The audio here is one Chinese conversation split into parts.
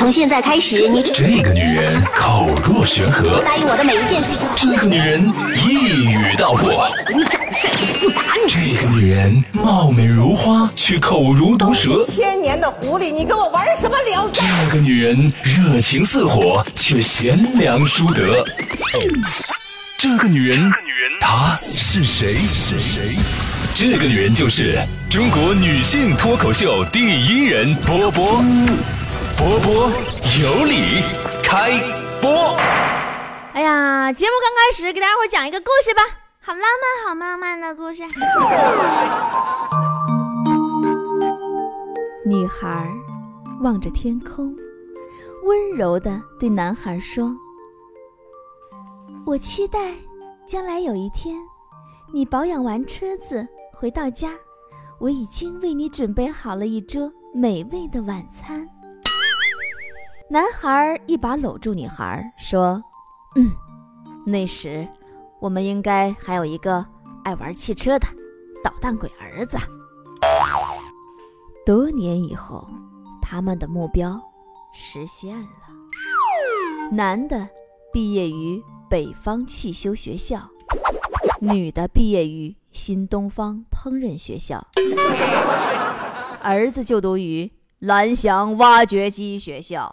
从现在开始，你这个女人口若悬河，答应我的每一件事情。这个女人一语道破，你长得帅，我就不打你。这个女人貌美如花，却口如毒蛇。千年的狐狸，你跟我玩什么聊斋这个女人热情似火，却贤良淑德。这个女人，她是谁？是谁？这个女人就是中国女性脱口秀第一人波波。波波有理，开播。哎呀，节目刚开始，给大家伙讲一个故事吧，好浪漫，好浪漫的故事。女孩望着天空，温柔的对男孩说：“我期待将来有一天，你保养完车子回到家，我已经为你准备好了一桌美味的晚餐。”男孩一把搂住女孩，说：“嗯，那时我们应该还有一个爱玩汽车的捣蛋鬼儿子。”多年以后，他们的目标实现了。男的毕业于北方汽修学校，女的毕业于新东方烹饪学校，儿子就读于。蓝翔挖掘机学校，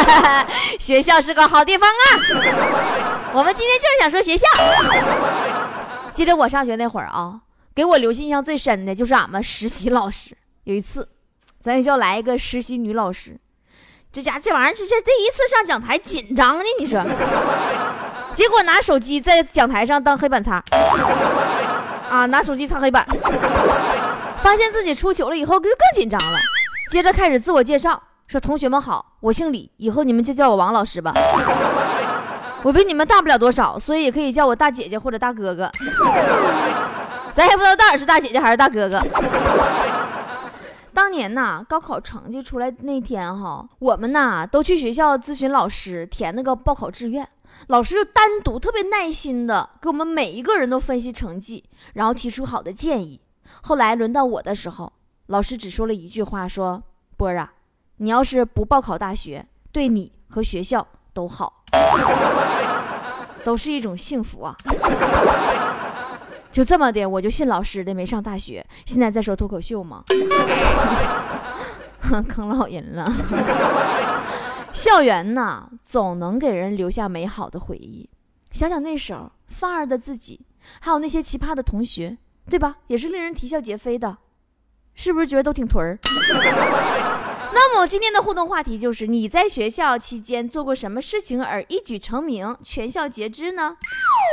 学校是个好地方啊！我们今天就是想说学校。记得我上学那会儿啊，给我留印象最深的就是俺们实习老师。有一次，咱学校来一个实习女老师，这家这玩意儿这这第一次上讲台，紧张呢，你说？结果拿手机在讲台上当黑板擦，啊，拿手机擦黑板，发现自己出糗了以后，就更紧张了。接着开始自我介绍，说：“同学们好，我姓李，以后你们就叫我王老师吧。我比你们大不了多少，所以也可以叫我大姐姐或者大哥哥。咱也不知道到底是大姐姐还是大哥哥。当年呐，高考成绩出来那天哈，我们呐都去学校咨询老师填那个报考志愿，老师就单独特别耐心的给我们每一个人都分析成绩，然后提出好的建议。后来轮到我的时候。”老师只说了一句话：“说波儿啊，你要是不报考大学，对你和学校都好，都是一种幸福啊。”就这么的，我就信老师的，没上大学，现在在说脱口秀吗？坑老人了。校园呐，总能给人留下美好的回忆。想想那时候范儿的自己，还有那些奇葩的同学，对吧？也是令人啼笑皆非的。是不是觉得都挺屯儿？那么今天的互动话题就是：你在学校期间做过什么事情而一举成名、全校皆知呢？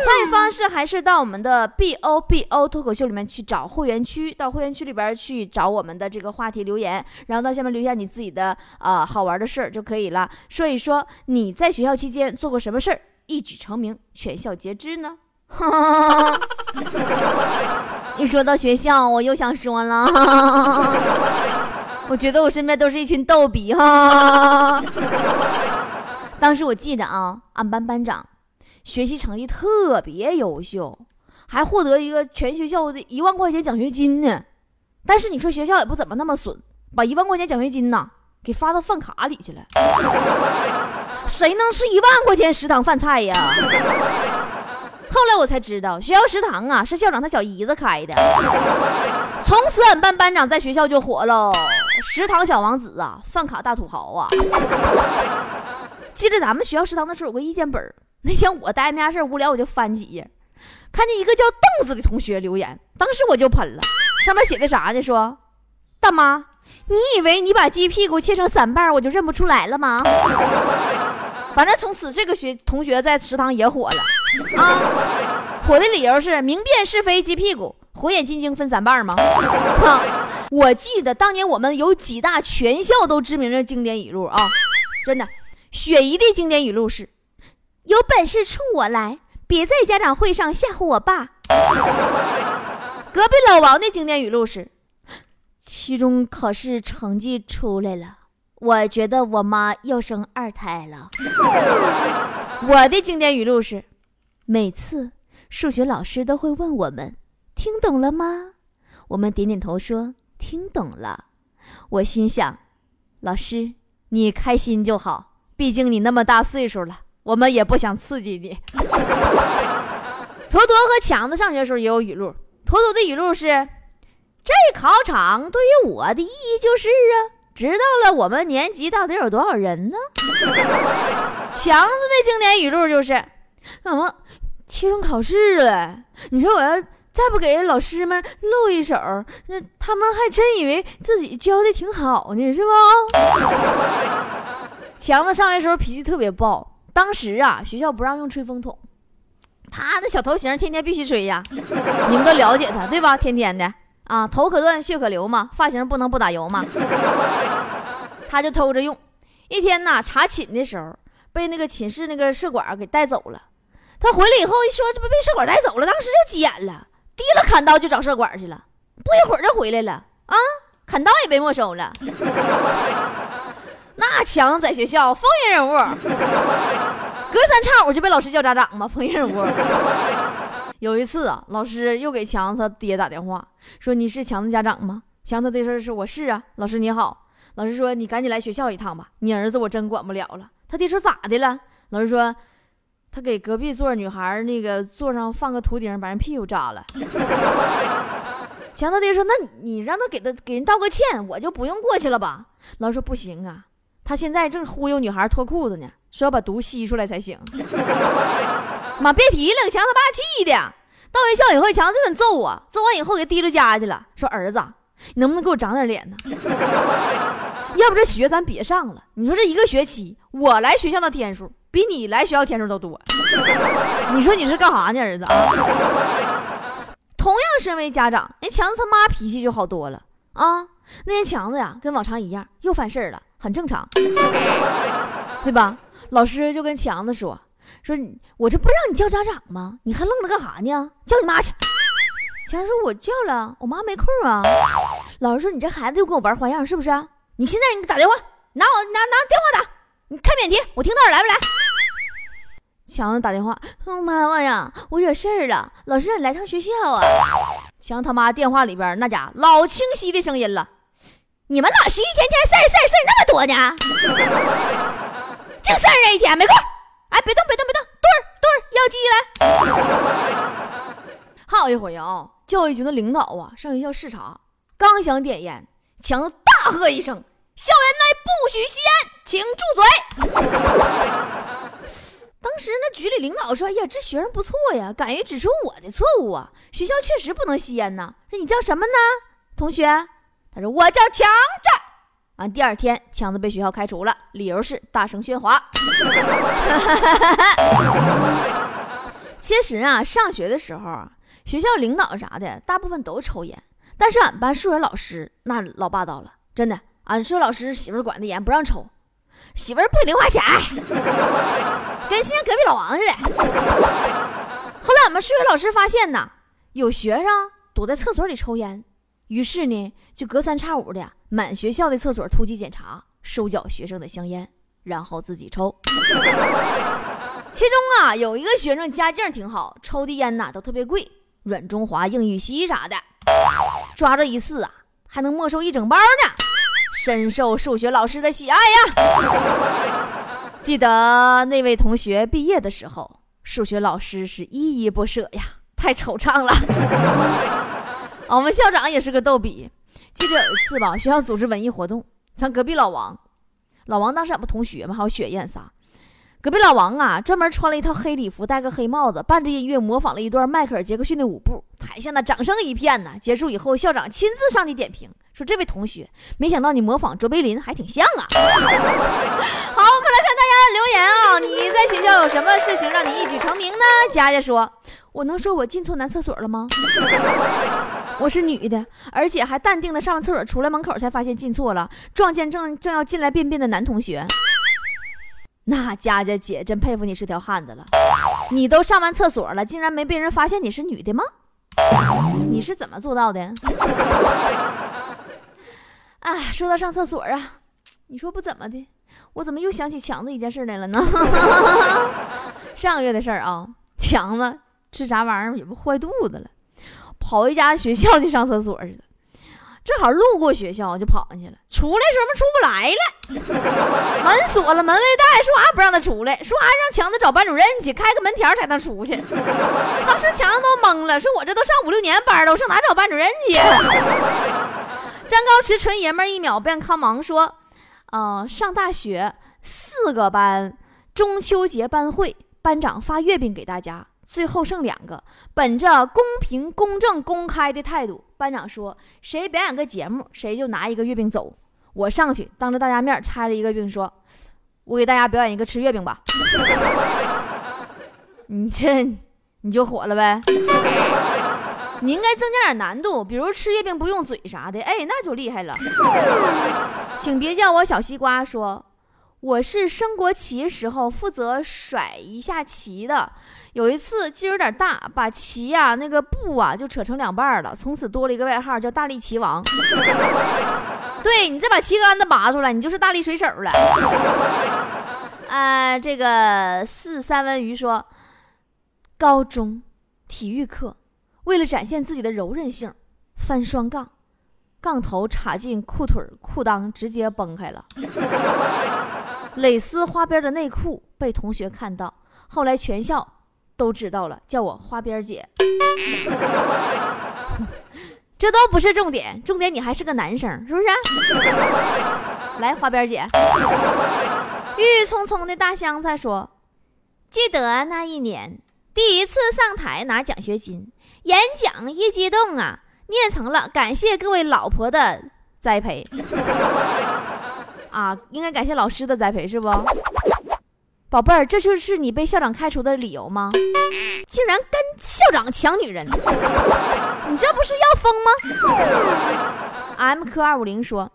参与方式还是到我们的 B O B O 脱口秀里面去找会员区，到会员区里边去找我们的这个话题留言，然后到下面留下你自己的呃好玩的事儿就可以了。说一说你在学校期间做过什么事儿一举成名、全校皆知呢？一说到学校，我又想说了，我觉得我身边都是一群逗比哈。当时我记得啊，俺班班长学习成绩特别优秀，还获得一个全学校的一万块钱奖学金呢。但是你说学校也不怎么那么损，把一万块钱奖学金呐给发到饭卡里去了。谁能吃一万块钱食堂饭菜呀？后来我才知道，学校食堂啊是校长他小姨子开的。从此俺班班长在学校就火喽，食堂小王子啊，饭卡大土豪啊。记得咱们学校食堂的时候有个意见本那天我待没啥事无聊我就翻几页，看见一个叫凳子的同学留言，当时我就喷了。上面写的啥呢？说大妈，你以为你把鸡屁股切成三瓣我就认不出来了吗？反正从此这个学同学在食堂也火了。啊，火的理由是明辨是非鸡屁股，火眼金睛分三瓣吗？我记得当年我们有几大全校都知名的经典语录啊，真的，雪姨的经典语录是：有本事冲我来，别在家长会上吓唬我爸。隔壁老王的经典语录是：期中考试成绩出来了，我觉得我妈要生二胎了。我的经典语录是。每次数学老师都会问我们：“听懂了吗？”我们点点头说：“听懂了。”我心想：“老师，你开心就好，毕竟你那么大岁数了，我们也不想刺激你。坨坨和强子上学的时候也有语录，坨坨的语录是：这考场对于我的意义就是啊，知道了我们年级到底有多少人呢。强子的经典语录就是：怎么期中考试了？你说我要再不给老师们露一手，那他们还真以为自己教的挺好呢，是吧？强子上学时候脾气特别暴，当时啊学校不让用吹风筒。他那小头型天天必须吹呀，你们都了解他对吧？天天的啊，头可断血可流嘛，发型不能不打油嘛。他就偷着用。一天呐，查寝的时候被那个寝室那个舍管给带走了。他回来以后一说，这不被舍管带走了，当时就急眼了，提了砍刀就找舍管去了。不一会儿就回来了啊，砍刀也被没收了。那强在学校风云人物。隔三差五就被老师叫家长嘛，风云人物。有一次啊，老师又给强子他爹打电话，说：“你是强子家长吗？”强子对说：“是我是啊。”老师你好，老师说：“你赶紧来学校一趟吧，你儿子我真管不了了。”他爹说：“咋的了？”老师说：“他给隔壁座女孩那个座上放个图钉，把人屁股扎了。”强子爹说：“那你让他给他给人道个歉，我就不用过去了吧？”老师说：“不行啊，他现在正忽悠女孩脱裤子呢。”说要把毒吸出来才行。妈，别提了，强他爸气的。到学校以后，强就得揍我，揍完以后给提溜家去了。说儿子，你能不能给我长点脸呢？要不这学咱别上了。你说这一个学期，我来学校的天数比你来学校天数都多。你说你是干啥呢，儿子？同样身为家长，人强子他妈脾气就好多了啊。那天强子呀，跟往常一样，又犯事了，很正常，对吧？老师就跟强子说：“说我这不让你叫家长吗？你还愣着干啥呢？叫你妈去。”强子说：“我叫了，我妈没空啊。”老师说：“你这孩子又跟我玩花样，是不是？你现在你打电话，拿我拿拿电话打，你开免提，我听到了来不来？”强子打电话：“妈妈呀，我惹事儿了，老师让你来趟学校啊。”强他妈电话里边那家老清晰的声音了：“你们老师一天天事儿事儿事儿那么多呢？”就三人一天没空，哎，别动，别动，别动，对儿对儿，要记来。还有一回啊，教育局的领导啊上学校视察，刚想点烟，强子大喝一声：“校园内不许吸烟，请住嘴！” 当时那局里领导说：“哎呀，这学生不错呀，敢于指出我的错误啊！学校确实不能吸烟呐。说你叫什么呢，同学？”他说：“我叫强子。”完，第二天强子被学校开除了，理由是大声喧哗。其实啊，上学的时候啊，学校领导啥的大部分都抽烟，但是俺班数学老师那老霸道了，真的，俺数学老师媳妇管的严，不让抽，媳妇不给零花钱，跟现在隔壁老王似的。后来俺们数学老师发现呐，有学生躲在厕所里抽烟。于是呢，就隔三差五的满学校的厕所突击检查，收缴学生的香烟，然后自己抽。其中啊，有一个学生家境挺好，抽的烟呐都特别贵，软中华、硬玉溪啥的，抓着一次啊，还能没收一整包呢，深受数学老师的喜爱呀。记得那位同学毕业的时候，数学老师是依依不舍呀，太惆怅了。我们校长也是个逗比，记得有一次吧，学校组织文艺活动，咱隔壁老王，老王当时俺们同学嘛，还有雪燕仨，隔壁老王啊，专门穿了一套黑礼服，戴个黑帽子，伴着音乐模仿了一段迈克尔杰克逊的舞步，台下那掌声一片呢。结束以后，校长亲自上去点评，说这位同学，没想到你模仿卓别林还挺像啊。好，我们来看大家的留言啊，你在学校有什么事情让你一举成名呢？佳佳说，我能说我进错男厕所了吗？我是女的，而且还淡定的上完厕所，出来门口才发现进错了，撞见正正要进来便便的男同学。那佳佳姐真佩服你是条汉子了，你都上完厕所了，竟然没被人发现你是女的吗？你是怎么做到的？哎，说到上厕所啊，你说不怎么的，我怎么又想起强子一件事来了呢？上个月的事儿啊，强子吃啥玩意儿也不坏肚子了。跑一家学校去上厕所去了，正好路过学校就跑进去了。出来时候出不来了，门锁了，门卫大爷说啥不让他出来，说啥让强子找班主任去开个门条才能出去。当时强子都懵了，说我这都上五六年班了，我上哪找班主任去？张高驰纯爷们一秒变康芒说，呃，上大学四个班，中秋节班会，班长发月饼给大家。最后剩两个，本着公平、公正、公开的态度，班长说：“谁表演个节目，谁就拿一个月饼走。”我上去当着大家面拆了一个月饼，说：“我给大家表演一个吃月饼吧。”你这你就火了呗？你应该增加点难度，比如吃月饼不用嘴啥的，哎，那就厉害了。请别叫我小西瓜，说我是升国旗时候负责甩一下旗的。有一次劲儿有点大，把旗呀那个布啊就扯成两半了，从此多了一个外号叫大力旗王。对你再把旗杆子拔出来，你就是大力水手了。呃，这个四三文鱼说，高中体育课为了展现自己的柔韧性，翻双杠，杠头插进裤腿裤裆直接崩开了，蕾丝花边的内裤被同学看到，后来全校。都知道了，叫我花边姐。这都不是重点，重点你还是个男生，是不是？来，花边姐。郁郁葱葱的大香菜说：“记得那一年第一次上台拿奖学金，演讲一激动啊，念成了感谢各位老婆的栽培。啊，应该感谢老师的栽培是不？”宝贝儿，这就是你被校长开除的理由吗？竟然跟校长抢女人，你这不是要疯吗？M 科二五零说，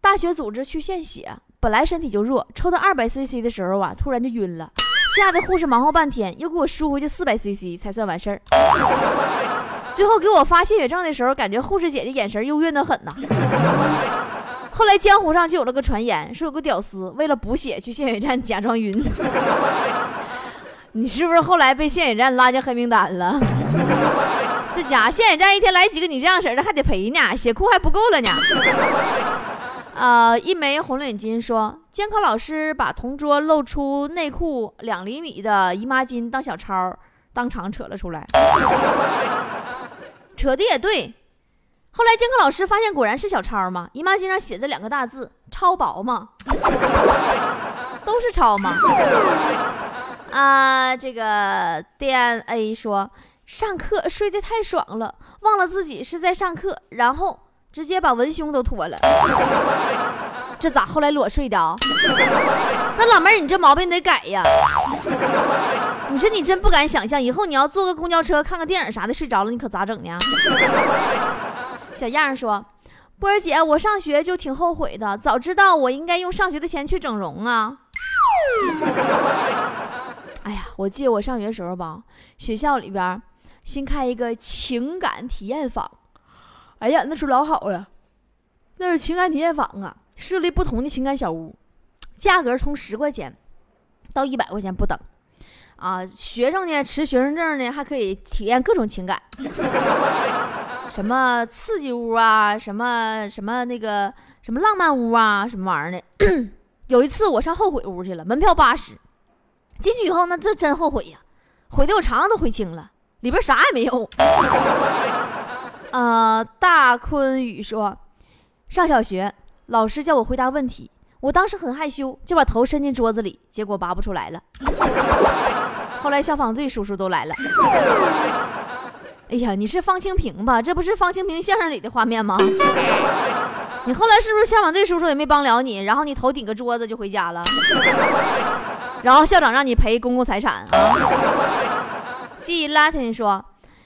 大学组织去献血，本来身体就弱，抽到二百 CC 的时候啊，突然就晕了，吓得护士忙活半天，又给我输回去四百 CC 才算完事儿。最后给我发献血证的时候，感觉护士姐姐眼神幽怨的很呐。后来江湖上就有了个传言，说有个屌丝为了补血去献血站假装晕。你是不是后来被献血站拉进黑名单了？这家献血站一天来几个你这样式的还得赔呢，血库还不够了呢。呃，一枚红领巾说，监考老师把同桌露出内裤两厘米的姨妈巾当小抄，当场扯了出来。扯的也对。后来监考老师发现果然是小抄嘛，姨妈巾上写着两个大字“超薄”嘛，都是抄嘛。啊，这个 DNA 说上课睡得太爽了，忘了自己是在上课，然后直接把文胸都脱了。这咋后来裸睡的啊？那老妹儿，你这毛病得改呀！你说你真不敢想象，以后你要坐个公交车、看个电影啥的睡着了，你可咋整呢？小样说：“波儿姐，我上学就挺后悔的，早知道我应该用上学的钱去整容啊！” 哎呀，我记得我上学的时候吧，学校里边新开一个情感体验坊，哎呀，那时候老好了，那是情感体验坊啊，设立不同的情感小屋，价格从十块钱到一百块钱不等，啊，学生呢持学生证呢还可以体验各种情感。什么刺激屋啊，什么什么那个什么浪漫屋啊，什么玩意儿的。有一次我上后悔屋去了，门票八十，进去以后那这真后悔呀，悔的我肠子都悔青了，里边啥也没有。呃，大坤宇说，上小学老师叫我回答问题，我当时很害羞，就把头伸进桌子里，结果拔不出来了。后来消防队叔叔都来了。哎呀，你是方清平吧？这不是方清平相声里的画面吗？你后来是不是消防队叔叔也没帮了你？然后你头顶个桌子就回家了，然后校长让你赔公共财产啊？G Latin 说，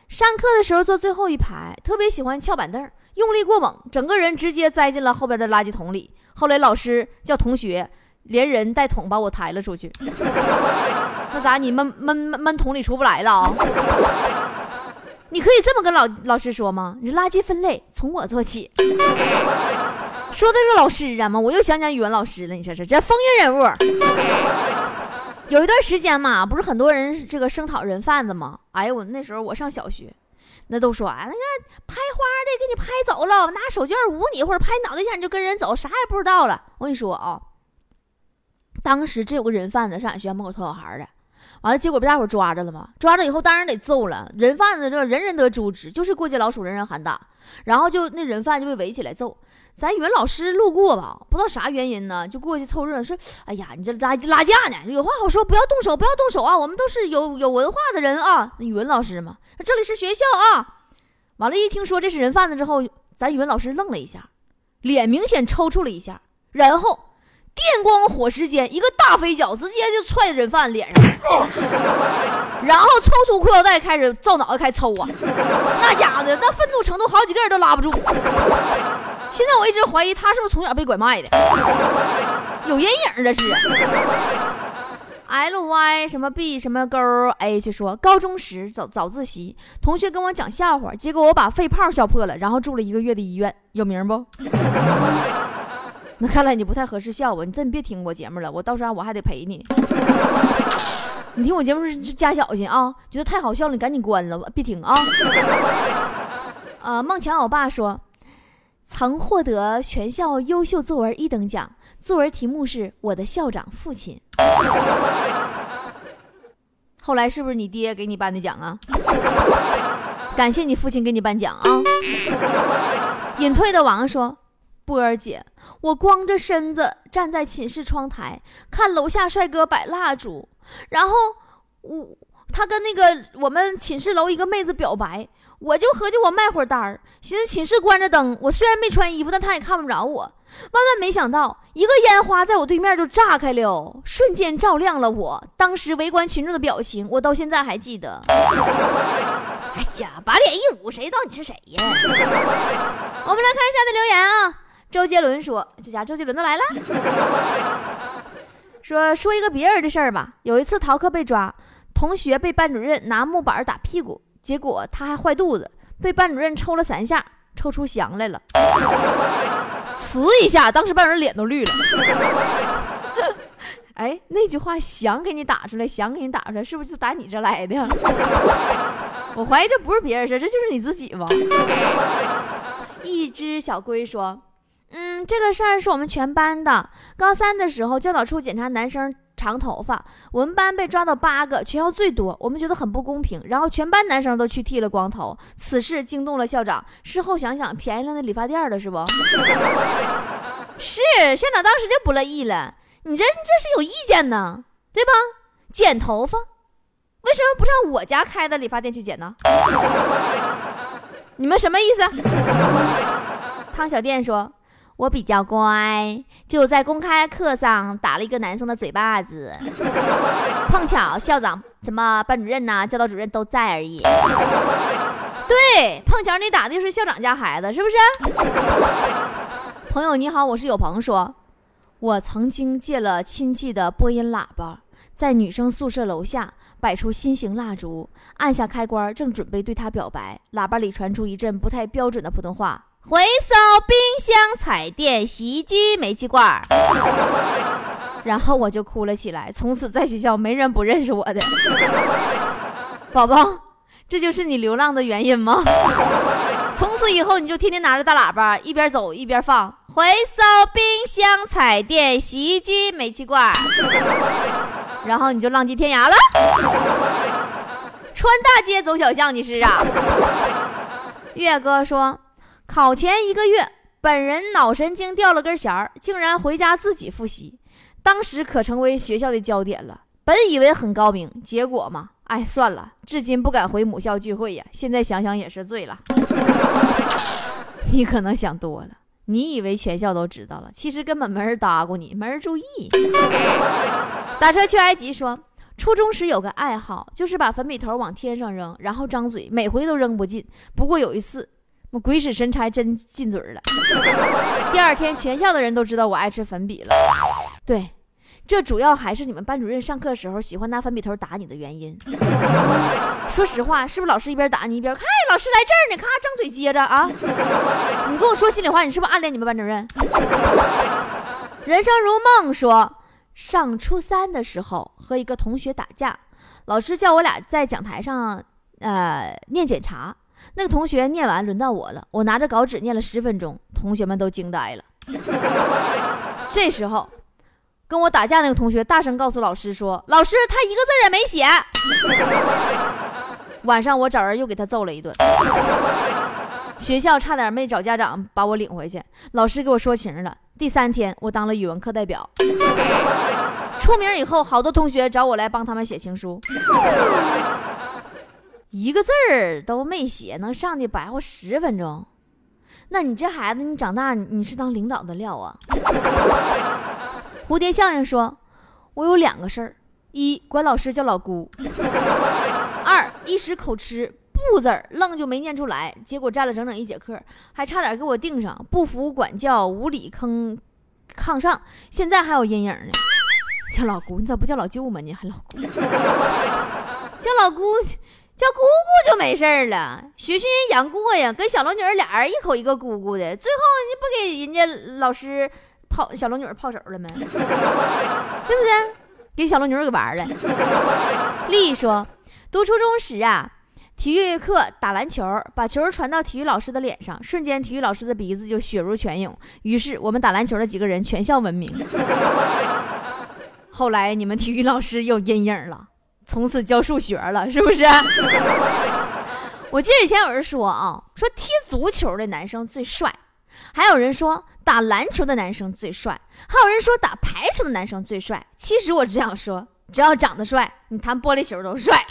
上课的时候坐最后一排，特别喜欢翘板凳，用力过猛，整个人直接栽进了后边的垃圾桶里。后来老师叫同学连人带桶把我抬了出去。那咋？你闷闷闷桶里出不来了啊？可以这么跟老老师说吗？你垃圾分类从我做起。说的是老师啊吗？我又想讲语文老师了。你说说，这风云人物。有一段时间嘛，不是很多人这个声讨人贩子吗？哎呀，我那时候我上小学，那都说啊，那个拍花的给你拍走了，拿手绢捂你，或者拍脑袋下你就跟人走，啥也不知道了。我跟你说啊，当时这有个人贩子上俺学校门口偷小孩的，完了结果被大伙抓着了嘛？抓着以后当然得揍了。人贩子这人人得诛之，就是过街老鼠，人人喊打。然后就那人贩就被围起来揍。咱语文老师路过吧，不知道啥原因呢，就过去凑热闹说：“哎呀，你这拉拉架呢？有话好说，不要动手，不要动手啊！我们都是有有文化的人啊。”语文老师嘛，这里是学校啊。完了，一听说这是人贩子之后，咱语文老师愣了一下，脸明显抽搐了一下，然后电光火石间，一个大飞脚直接就踹人贩脸上，然后抽出裤腰带开始照脑袋开抽啊，那家伙那愤怒程度，好几个人都拉不住。现在我一直怀疑他是不是从小被拐卖的，有阴影这是。L Y 什么 B 什么勾 A 去说，高中时早早自习，同学跟我讲笑话，结果我把肺泡笑破了，然后住了一个月的医院，有名不？那看来你不太合适笑吧？你真别听我节目了，我到时候我还得陪你。你听我节目是加小心啊，觉得太好笑了，你赶紧关了吧，别听啊。呃，梦强欧巴说，曾获得全校优秀作文一等奖。作文题目是我的校长父亲，后来是不是你爹给你颁的奖啊？感谢你父亲给你颁奖啊！隐退的王说：“波儿姐，我光着身子站在寝室窗台，看楼下帅哥摆蜡烛，然后我他跟那个我们寝室楼一个妹子表白。”我就合计我卖会儿单儿，寻思寝室关着灯，我虽然没穿衣服，但他也看不着我。万万没想到，一个烟花在我对面就炸开了，瞬间照亮了我。当时围观群众的表情，我到现在还记得。哎呀，把脸一捂，谁知道你是谁呀？我们来看一下的留言啊。周杰伦说：“这家周杰伦都来了。”说说一个别人的事儿吧。有一次逃课被抓，同学被班主任拿木板打屁股。结果他还坏肚子，被班主任抽了三下，抽出翔来了，呲一下，当时班主任脸都绿了。哎，那句话翔给你打出来，翔给你打出来，是不是就打你这来的？我怀疑这不是别人事这就是你自己吧。一只小龟说：“嗯，这个事儿是我们全班的。高三的时候，教导处检查男生。”长头发，我们班被抓到八个，全校最多，我们觉得很不公平。然后全班男生都去剃了光头，此事惊动了校长。事后想想，便宜了那理发店了，是不？是校长当时就不乐意了，你这这是有意见呢，对吧？剪头发，为什么不上我家开的理发店去剪呢？你们什么意思？汤小店说。我比较乖，就在公开课上打了一个男生的嘴巴子，碰巧校长、什么班主任呐、教导主任都在而已。对，碰巧你打的是校长家孩子，是不是？朋友你好，我是有朋说，我曾经借了亲戚的播音喇叭，在女生宿舍楼下摆出心形蜡烛，按下开关，正准备对她表白，喇叭里传出一阵不太标准的普通话。回收冰箱、彩电、洗衣机、煤气罐 然后我就哭了起来。从此在学校没人不认识我的。宝宝，这就是你流浪的原因吗？从此以后你就天天拿着大喇叭，一边走一边放。回收冰箱、彩电、洗衣机、煤气罐然后你就浪迹天涯了。穿大街走小巷，你是啊？月哥说。考前一个月，本人脑神经掉了根弦儿，竟然回家自己复习。当时可成为学校的焦点了。本以为很高明，结果嘛，哎，算了，至今不敢回母校聚会呀。现在想想也是醉了。你可能想多了，你以为全校都知道了，其实根本没人搭过你，没人注意。打车去埃及说，初中时有个爱好，就是把粉笔头往天上扔，然后张嘴，每回都扔不进。不过有一次。我鬼使神差，真进嘴了。第二天，全校的人都知道我爱吃粉笔了。对，这主要还是你们班主任上课时候喜欢拿粉笔头打你的原因。说实话，是不是老师一边打你一边，嗨，老师来这儿呢，咔，张嘴接着啊？你跟我说心里话，你是不是暗恋你们班主任？人生如梦说，上初三的时候和一个同学打架，老师叫我俩在讲台上，呃，念检查。那个同学念完，轮到我了。我拿着稿纸念了十分钟，同学们都惊呆了。这时候，跟我打架那个同学大声告诉老师说：“老师，他一个字也没写。”晚上我找人又给他揍了一顿，学校差点没找家长把我领回去。老师给我说情了。第三天，我当了语文课代表。出名以后，好多同学找我来帮他们写情书，一个字儿都没写，能上去白活十分钟。那你这孩子，你长大你是当领导的料啊？蝴蝶效应说：“我有两个事儿：一管老师叫老姑；二一时口吃不字儿，愣就没念出来，结果站了整整一节课，还差点给我定上不服管教、无理坑炕上，现在还有阴影呢。叫老姑，你咋不叫老舅吗？你还老姑？叫老姑，叫姑姑就没事了。学学杨过呀，跟小龙女俩人一口一个姑姑的，最后你不给人家老师。”泡小龙女泡手了没？对不对？给小龙女给玩了。丽丽说，读初中时啊，体育课打篮球，把球传到体育老师的脸上，瞬间体育老师的鼻子就血如泉涌。于是我们打篮球的几个人全校闻名。后来你们体育老师有阴影了，从此教数学了，是不是？我记得以前有人说啊，说踢足球的男生最帅。还有人说打篮球的男生最帅，还有人说打排球的男生最帅。其实我只想说，只要长得帅，你弹玻璃球都帅。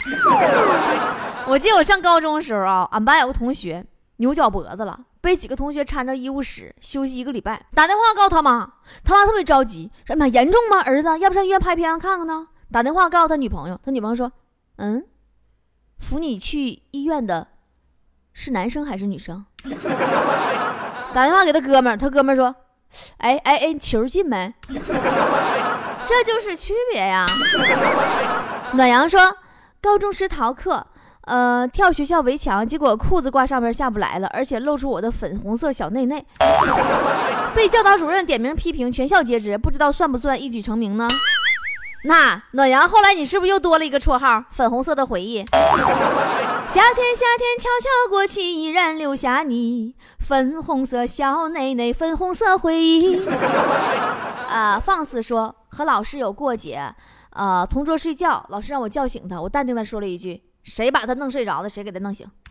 我记得我上高中的时候啊，俺班有个同学扭脚脖子了，被几个同学搀着医务室休息一个礼拜。打电话告诉他妈，他妈特别着急，说：“妈，严重吗？儿子，要不上医院拍片看看呢？”打电话告诉他女朋友，他女朋友说：“嗯，扶你去医院的是男生还是女生？” 打电话给他哥们儿，他哥们儿说：“哎哎哎，球进没？这就是区别呀。”暖阳说：“高中时逃课，呃，跳学校围墙，结果裤子挂上面下不来了，而且露出我的粉红色小内内，被教导主任点名批评，全校皆知，不知道算不算一举成名呢？”那暖阳，后来你是不是又多了一个绰号？粉红色的回忆。夏天，夏天悄悄过去，依然留下你粉红色小内内，粉红色回忆。啊，放肆说和老师有过节，啊，同桌睡觉，老师让我叫醒他，我淡定的说了一句：“谁把他弄睡着的，谁给他弄醒。”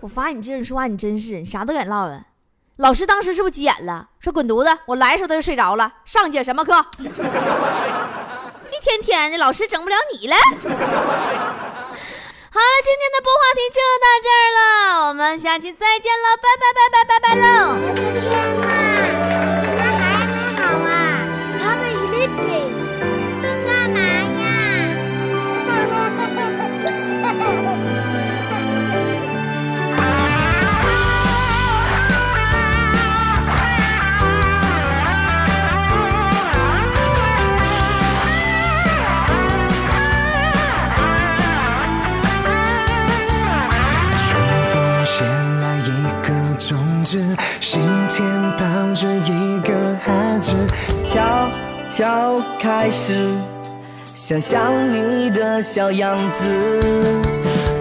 我发现你这人说话你真是，你啥都敢唠啊。老师当时是不是急眼了？说滚犊子！我来的时候他就睡着了。上节什么课？一天天的，老师整不了你了。好了，今天的播话题就到这儿了，我们下期再见了，拜拜拜拜拜拜喽。悄开始想象你的小样子，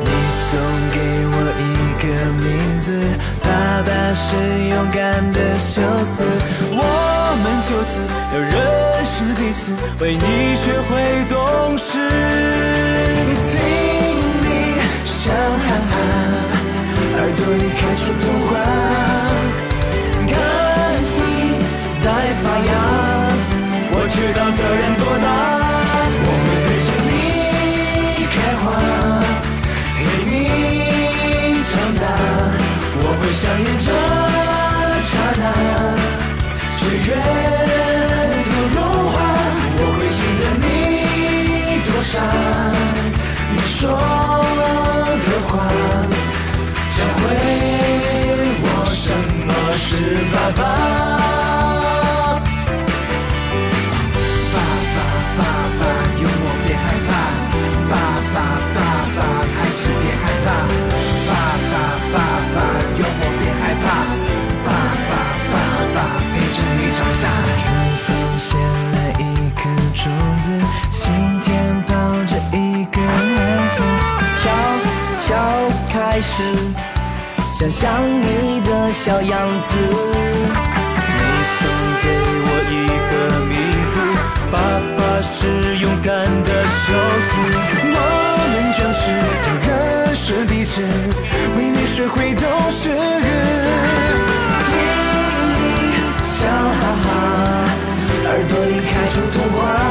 你送给我一个名字，爸爸是勇敢的修辞，我们就此要认识彼此，为你学会懂事。听你笑哈哈，耳朵里开出童话，责任多大，我会陪着你开花，陪你长大。我会想念这刹那，岁月都融化。我会记得你多傻，你说的话，教会我什么是爸爸。想象你的小样子你送给我一个名字爸爸是勇敢的修子我们就是要认识彼此为你学会懂事听你笑哈哈耳朵里开出童话